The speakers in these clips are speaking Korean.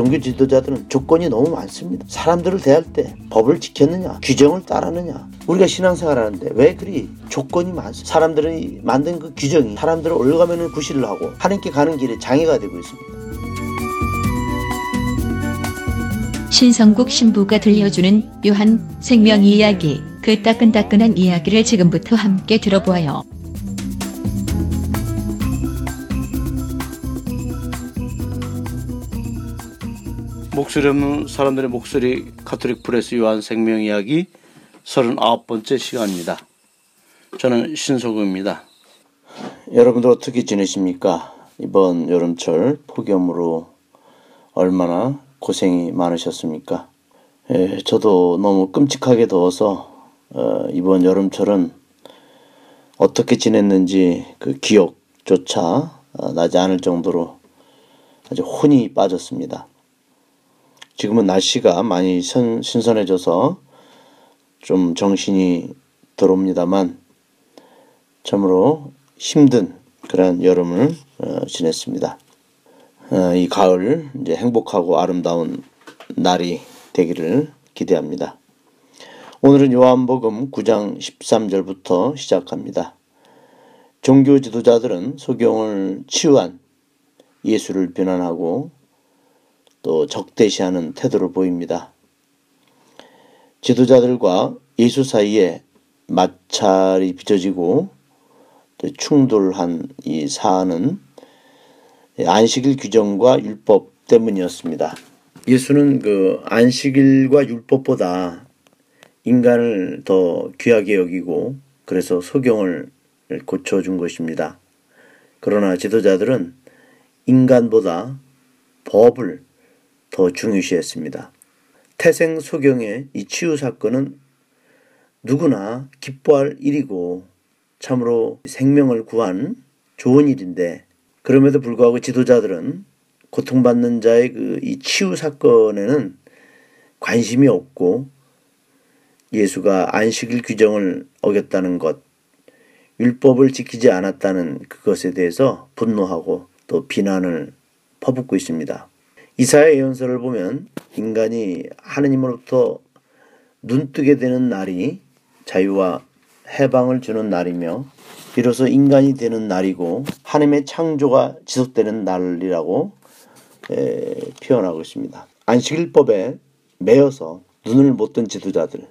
종교 지도자들은 조건이 너무 많습니다. 사람들을 대할 때 법을 지켰느냐, 규정을 따르느냐. 우리가 신앙생활 하는데 왜 그리 조건이 많습니다. 사람들이 만든 그 규정이 사람들을 올라가면 구실을 하고 하나님께 가는 길에 장애가 되고 있습니다. 신성국 신부가 들려주는 요한 생명 이야기, 그 따끈따끈한 이야기를 지금부터 함께 들어보아요. 목소리 없는 사람들의 목소리 카톨릭 프레스 요한 생명 이야기 39번째 시간입니다. 저는 신성국입니다. 여러분들 어떻게 지내십니까? 이번 여름철 폭염으로 얼마나 고생이 많으셨습니까? 예, 저도 너무 끔찍하게 더워서 어, 이번 여름철은 어떻게 지냈는지 그 기억조차 어, 나지 않을 정도로 아주 혼이 빠졌습니다. 지금은 날씨가 많이 신, 신선해져서 좀 정신이 들어옵니다만 참으로 힘든 그런 여름을 어, 지냈습니다. 어, 이 가을 이제 행복하고 아름다운 날이 되기를 기대합니다. 오늘은 요한복음 9장 13절부터 시작합니다. 종교 지도자들은 소경을 치유한 예수를 비난하고 또 적대시하는 태도를 보입니다. 지도자들과 예수 사이에 마찰이 빚어지고 충돌한 이 사안은 안식일 규정과 율법 때문이었습니다. 예수는 그 안식일과 율법보다 인간을 더 귀하게 여기고 그래서 소경을 고쳐준 것입니다. 그러나 지도자들은 인간보다 법을 더 중요시했습니다. 태생 소경의 이 치유 사건은 누구나 기뻐할 일이고 참으로 생명을 구한 좋은 일인데 그럼에도 불구하고 지도자들은 고통받는 자의 그 이 치유 사건에는 관심이 없고 예수가 안식일 규정을 어겼다는 것, 율법을 지키지 않았다는 그것에 대해서 분노하고 또 비난을 퍼붓고 있습니다. 이사의 예언서를 보면 인간이 하느님으로부터 눈뜨게 되는 날이 자유와 해방을 주는 날이며 비로소 인간이 되는 날이고 하나님의 창조가 지속되는 날이라고 에, 표현하고 있습니다. 안식일법에 매여서 눈을 못 뜬 지도자들,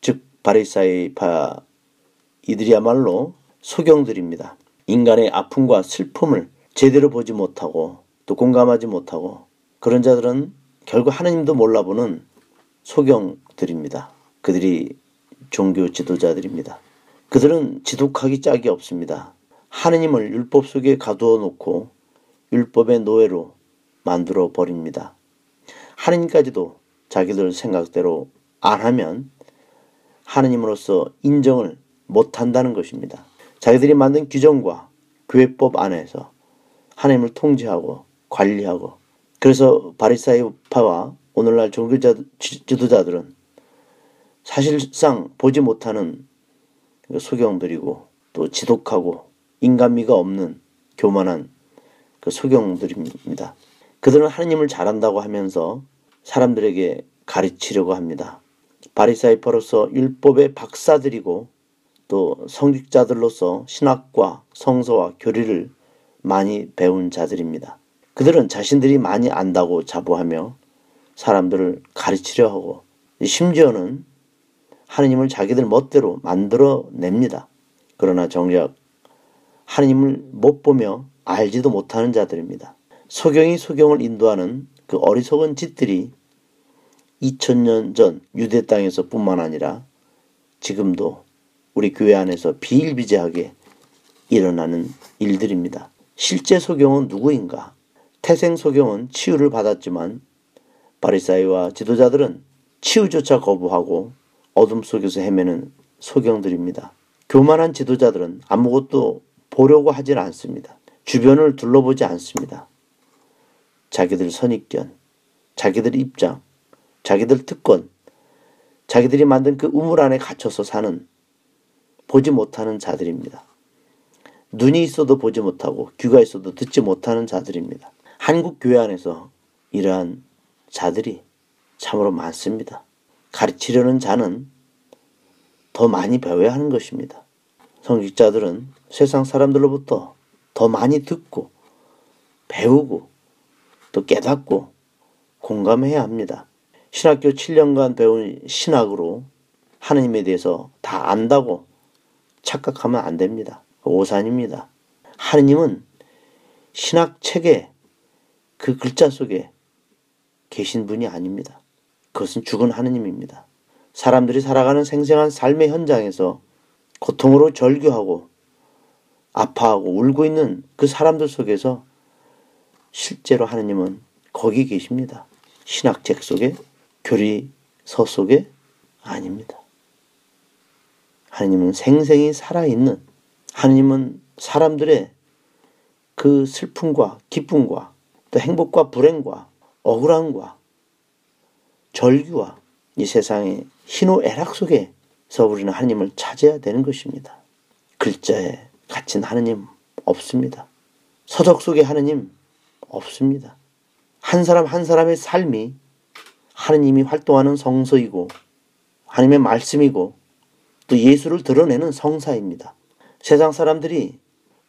즉 바리사이파 이들이야말로 소경들입니다. 인간의 아픔과 슬픔을 제대로 보지 못하고 또 공감하지 못하고 그런 자들은 결국 하나님도 몰라보는 소경들입니다. 그들이 종교 지도자들입니다. 그들은 지독하기 짝이 없습니다. 하느님을 율법 속에 가두어 놓고 율법의 노예로 만들어 버립니다. 하느님까지도 자기들 생각대로 안 하면 하느님으로서 인정을 못 한다는 것입니다. 자기들이 만든 규정과 교회법 안에서 하나님을 통제하고 관리하고 그래서 바리사이파와 오늘날 종교자 지도자들은 사실상 보지 못하는 소경들이고 또 지독하고 인간미가 없는 교만한 그 소경들입니다. 그들은 하느님을 잘한다고 하면서 사람들에게 가르치려고 합니다. 바리사이퍼로서 율법의 박사들이고 또 성직자들로서 신학과 성서와 교리를 많이 배운 자들입니다. 그들은 자신들이 많이 안다고 자부하며 사람들을 가르치려 하고 심지어는 하느님을 자기들 멋대로 만들어 냅니다. 그러나 정작 하느님을 못 보며 알지도 못하는 자들입니다. 소경이 소경을 인도하는 그 어리석은 짓들이 2000년 전 유대 땅에서 뿐만 아니라 지금도 우리 교회 안에서 비일비재하게 일어나는 일들입니다. 실제 소경은 누구인가? 태생 소경은 치유를 받았지만 바리사이와 지도자들은 치유조차 거부하고 어둠 속에서 헤매는 소경들입니다. 교만한 지도자들은 아무것도 보려고 하질 않습니다. 주변을 둘러보지 않습니다. 자기들 선입견, 자기들 입장, 자기들 특권, 자기들이 만든 그 우물 안에 갇혀서 사는 보지 못하는 자들입니다. 눈이 있어도 보지 못하고 귀가 있어도 듣지 못하는 자들입니다. 한국 교회 안에서 이러한 자들이 참으로 많습니다. 가르치려는 자는 더 많이 배워야 하는 것입니다. 성직자들은 세상 사람들로부터 더 많이 듣고 배우고 또 깨닫고 공감해야 합니다. 신학교 7년간 배운 신학으로 하느님에 대해서 다 안다고 착각하면 안 됩니다. 오산입니다. 하느님은 신학 책에 그 글자 속에 계신 분이 아닙니다. 그것은 죽은 하느님입니다. 사람들이 살아가는 생생한 삶의 현장에서 고통으로 절규하고 아파하고 울고 있는 그 사람들 속에서 실제로 하느님은 거기 계십니다. 신학책 속에 교리서 속에 아닙니다. 하느님은 생생히 살아있는 하느님은 사람들의 그 슬픔과 기쁨과 또 행복과 불행과 억울함과 절규와 이 세상의 희노애락 속에서 우리는 하느님을 찾아야 되는 것입니다. 글자에 갇힌 하느님 없습니다. 서적 속에 하느님 없습니다. 한 사람 한 사람의 삶이 하느님이 활동하는 성서이고 하나님의 말씀이고 또 예수를 드러내는 성사입니다. 세상 사람들이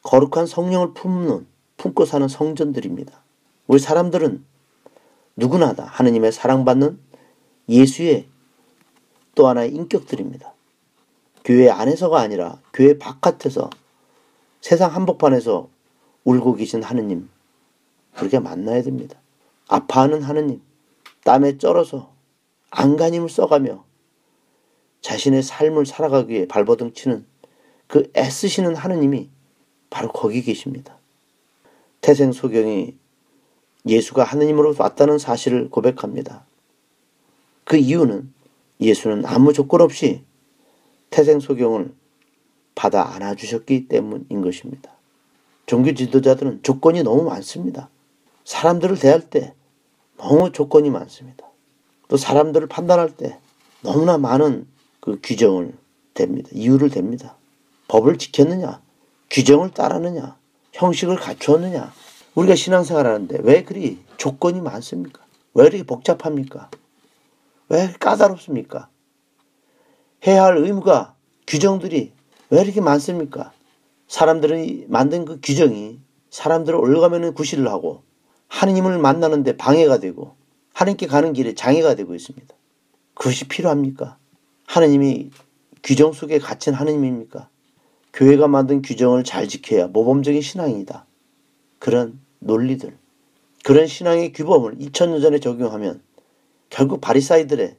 거룩한 성령을 품는 품고 사는 성전들입니다. 우리 사람들은 누구나 다 하느님의 사랑받는 예수의 또 하나의 인격들입니다. 교회 안에서가 아니라 교회 바깥에서 세상 한복판에서 울고 계신 하느님 그렇게 만나야 됩니다. 아파하는 하느님 땀에 쩔어서 안간힘을 써가며 자신의 삶을 살아가기 위해 발버둥 치는 그 애쓰시는 하느님이 바로 거기 계십니다. 태생 소경이 예수가 하느님으로 왔다는 사실을 고백합니다. 그 이유는 예수는 아무 조건 없이 태생 소경을 받아 안아주셨기 때문인 것입니다. 종교 지도자들은 조건이 너무 많습니다. 사람들을 대할 때 너무 조건이 많습니다. 또 사람들을 판단할 때 너무나 많은 그 규정을 댑니다. 이유를 댑니다. 법을 지켰느냐, 규정을 따르느냐, 형식을 갖추었느냐. 우리가 신앙생활 하는데 왜 그리 조건이 많습니까? 왜 이렇게 복잡합니까? 왜 까다롭습니까? 해야 할 의무가 규정들이 왜 이렇게 많습니까? 사람들이 만든 그 규정이 사람들을 올라가면 구실을 하고 하느님을 만나는데 방해가 되고 하느님께 가는 길에 장애가 되고 있습니다. 그것이 필요합니까? 하느님이 규정 속에 갇힌 하느님입니까? 교회가 만든 규정을 잘 지켜야 모범적인 신앙이다. 그런 논리들, 그런 신앙의 규범을 2000년 전에 적용하면 결국 바리사이들의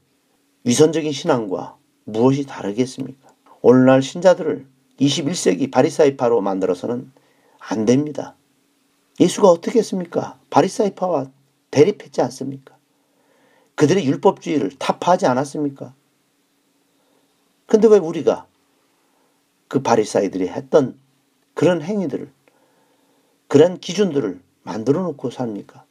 위선적인 신앙과 무엇이 다르겠습니까? 오늘날 신자들을 21세기 바리사이파로 만들어서는 안 됩니다. 예수가 어떻게 했습니까? 바리사이파와 대립했지 않습니까? 그들의 율법주의를 타파하지 않았습니까? 근데 왜 우리가 그 바리사이들이 했던 그런 행위들을 그런 기준들을 만들어 놓고 삽니까?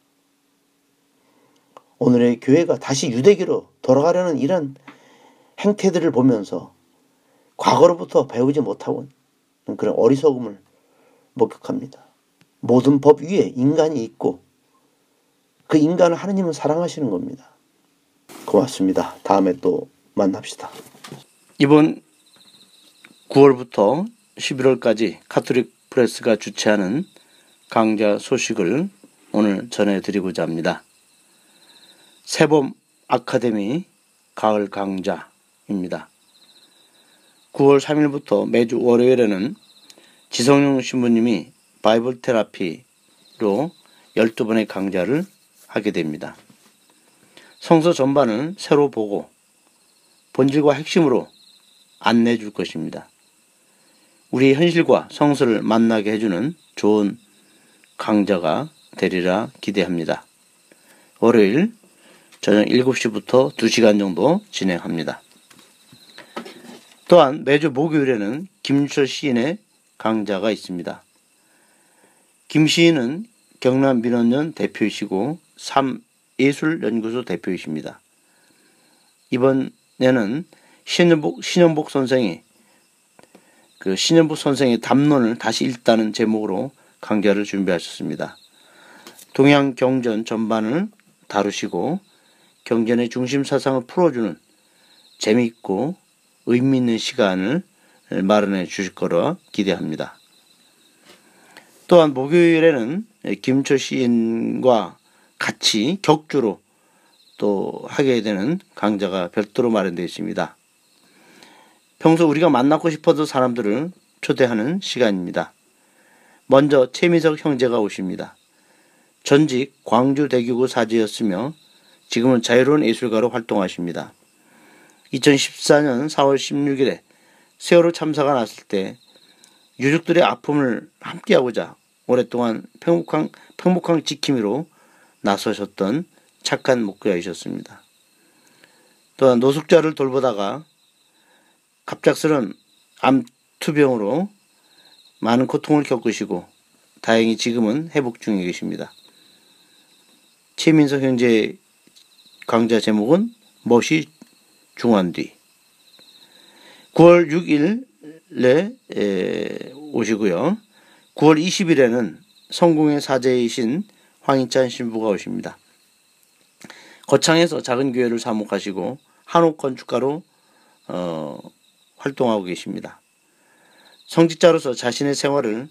오늘의 교회가 다시 유대교로 돌아가려는 이런 행태들을 보면서 과거로부터 배우지 못하고 그런 어리석음을 목격합니다. 모든 법 위에 인간이 있고 그 인간을 하느님은 사랑하시는 겁니다. 고맙습니다. 다음에 또 만납시다. 이번 9월부터 11월까지 카톨릭 프레스가 주최하는 강좌 소식을 오늘 전해드리고자 합니다. 세범 아카데미 가을 강좌입니다. 9월 3일부터 매주 월요일에는 지성용 신부님이 바이블 테라피로 12번의 강좌를 하게 됩니다. 성서 전반을 새로 보고 본질과 핵심으로 안내해 줄 것입니다. 우리의 현실과 성서를 만나게 해주는 좋은 강좌가 되리라 기대합니다. 월요일 저녁 7시부터 2시간 정도 진행합니다. 또한 매주 목요일에는 김철 시인의 강좌가 있습니다. 김 시인은 경남 민원연 대표이시고 삼예술연구소 대표이십니다. 이번에는 신현복, 신현복 선생이 그 신현복 선생의 담론을 다시 읽다는 제목으로 강좌를 준비하셨습니다. 동양 경전 전반을 다루시고 경전의 중심 사상을 풀어주는 재미있고 의미 있는 시간을 마련해 주실 거라 기대합니다. 또한 목요일에는 김철 시인과 같이 격주로 또 하게 되는 강좌가 별도로 마련되어 있습니다. 평소 우리가 만나고 싶어도 사람들을 초대하는 시간입니다. 먼저 최미석 형제가 오십니다. 전직 광주대교구 사제였으며 지금은 자유로운 예술가로 활동하십니다. 2014년 4월 16일에 세월호 참사가 났을 때 유족들의 아픔을 함께하고자 오랫동안 평복항, 평복항 지킴이로 나서셨던 착한 목회자이셨습니다. 또한 노숙자를 돌보다가 갑작스런 암투병으로 많은 고통을 겪으시고 다행히 지금은 회복 중에 계십니다. 최민석 형제 강좌 제목은 멋이 중한 뒤 9월 6일에 에, 오시고요. 9월 20일에는 성공의 사제이신 황인찬 신부가 오십니다. 거창에서 작은 교회를 사목하시고 한옥 건축가로 어, 활동하고 계십니다. 성직자로서 자신의 생활을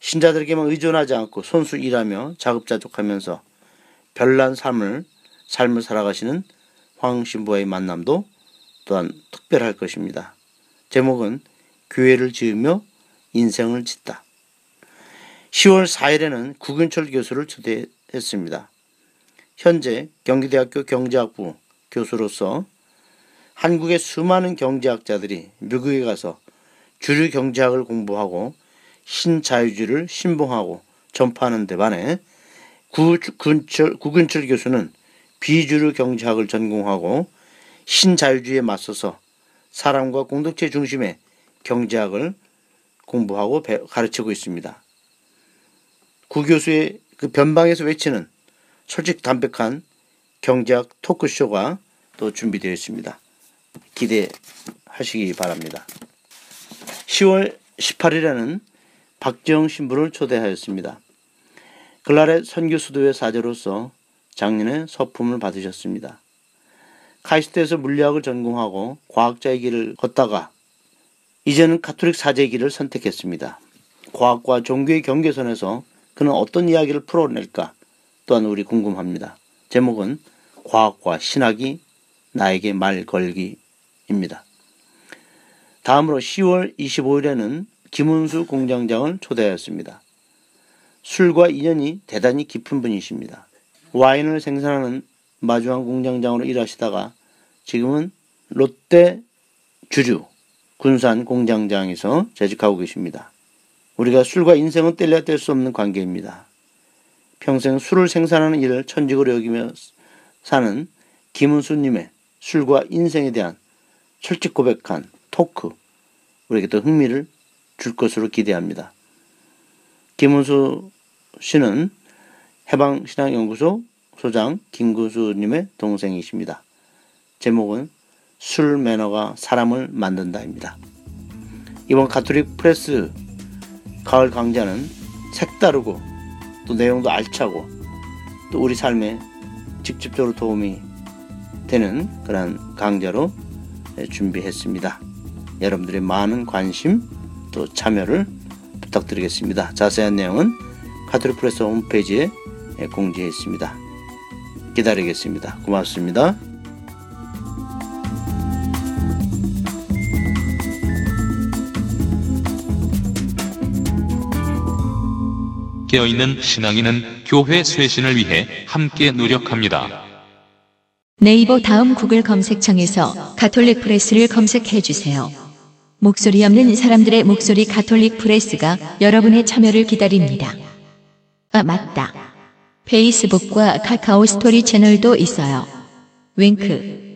신자들에게만 의존하지 않고 손수 일하며 자급자족하면서 별난 삶을 삶을 살아가시는 황 신부와의 만남도 또한 특별할 것입니다. 제목은 교회를 지으며 인생을 짓다. 10월 4일에는 구근철 교수를 초대했습니다. 현재 경기대학교 경제학부 교수로서 한국의 수많은 경제학자들이 미국에 가서 주류 경제학을 공부하고 신자유주의를 신봉하고 전파하는 데 반해 구근철, 구근철 교수는 비주류 경제학을 전공하고 신자유주의에 맞서서 사람과 공동체 중심의 경제학을 공부하고 가르치고 있습니다. 구 교수의 그 변방에서 외치는 솔직 담백한 경제학 토크쇼가 또 준비되어 있습니다. 기대하시기 바랍니다. 10월 18일에는 박지영 신부를 초대하였습니다. 글라렛 선교 수도의 사제로서 작년에 서품을 받으셨습니다. 카이스트에서 물리학을 전공하고 과학자의 길을 걷다가 이제는 가톨릭 사제의 길을 선택했습니다. 과학과 종교의 경계선에서 그는 어떤 이야기를 풀어낼까 또한 우리 궁금합니다. 제목은 과학과 신학이 나에게 말 걸기입니다. 다음으로 10월 25일에는 김은수 공장장을 초대하였습니다. 술과 인연이 대단히 깊은 분이십니다. 와인을 생산하는 마주한 공장장으로 일하시다가 지금은 롯데 주류 군산 공장장에서 재직하고 계십니다. 우리가 술과 인생은 뗄래야 뗄 수 없는 관계입니다. 평생 술을 생산하는 일을 천직으로 여기며 사는 김은수님의 술과 인생에 대한 솔직 고백한 토크 우리에게 또 흥미를 줄 것으로 기대합니다. 김은수 씨는 해방신앙연구소 소장 김구수님의 동생이십니다. 제목은 술 매너가 사람을 만든다입니다. 이번 가톨릭 프레스 가을 강좌는 색다르고 또 내용도 알차고 또 우리 삶에 직접적으로 도움이 되는 그런 강좌로 준비했습니다. 여러분들의 많은 관심 또 참여를 부탁드리겠습니다. 자세한 내용은 가톨릭 프레스 홈페이지에 공지했습니다. 기다리겠습니다. 고맙습니다. 깨어있는 신앙인은 교회 쇄신을 위해 함께 노력합니다. 네이버 다음 구글 검색창에서 가톨릭 프레스를 검색해 주세요. 목소리 없는 사람들의 목소리 가톨릭 프레스가 여러분의 참여를 기다립니다. 아, 맞다. 페이스북과 카카오 스토리 채널도 있어요. 윙크.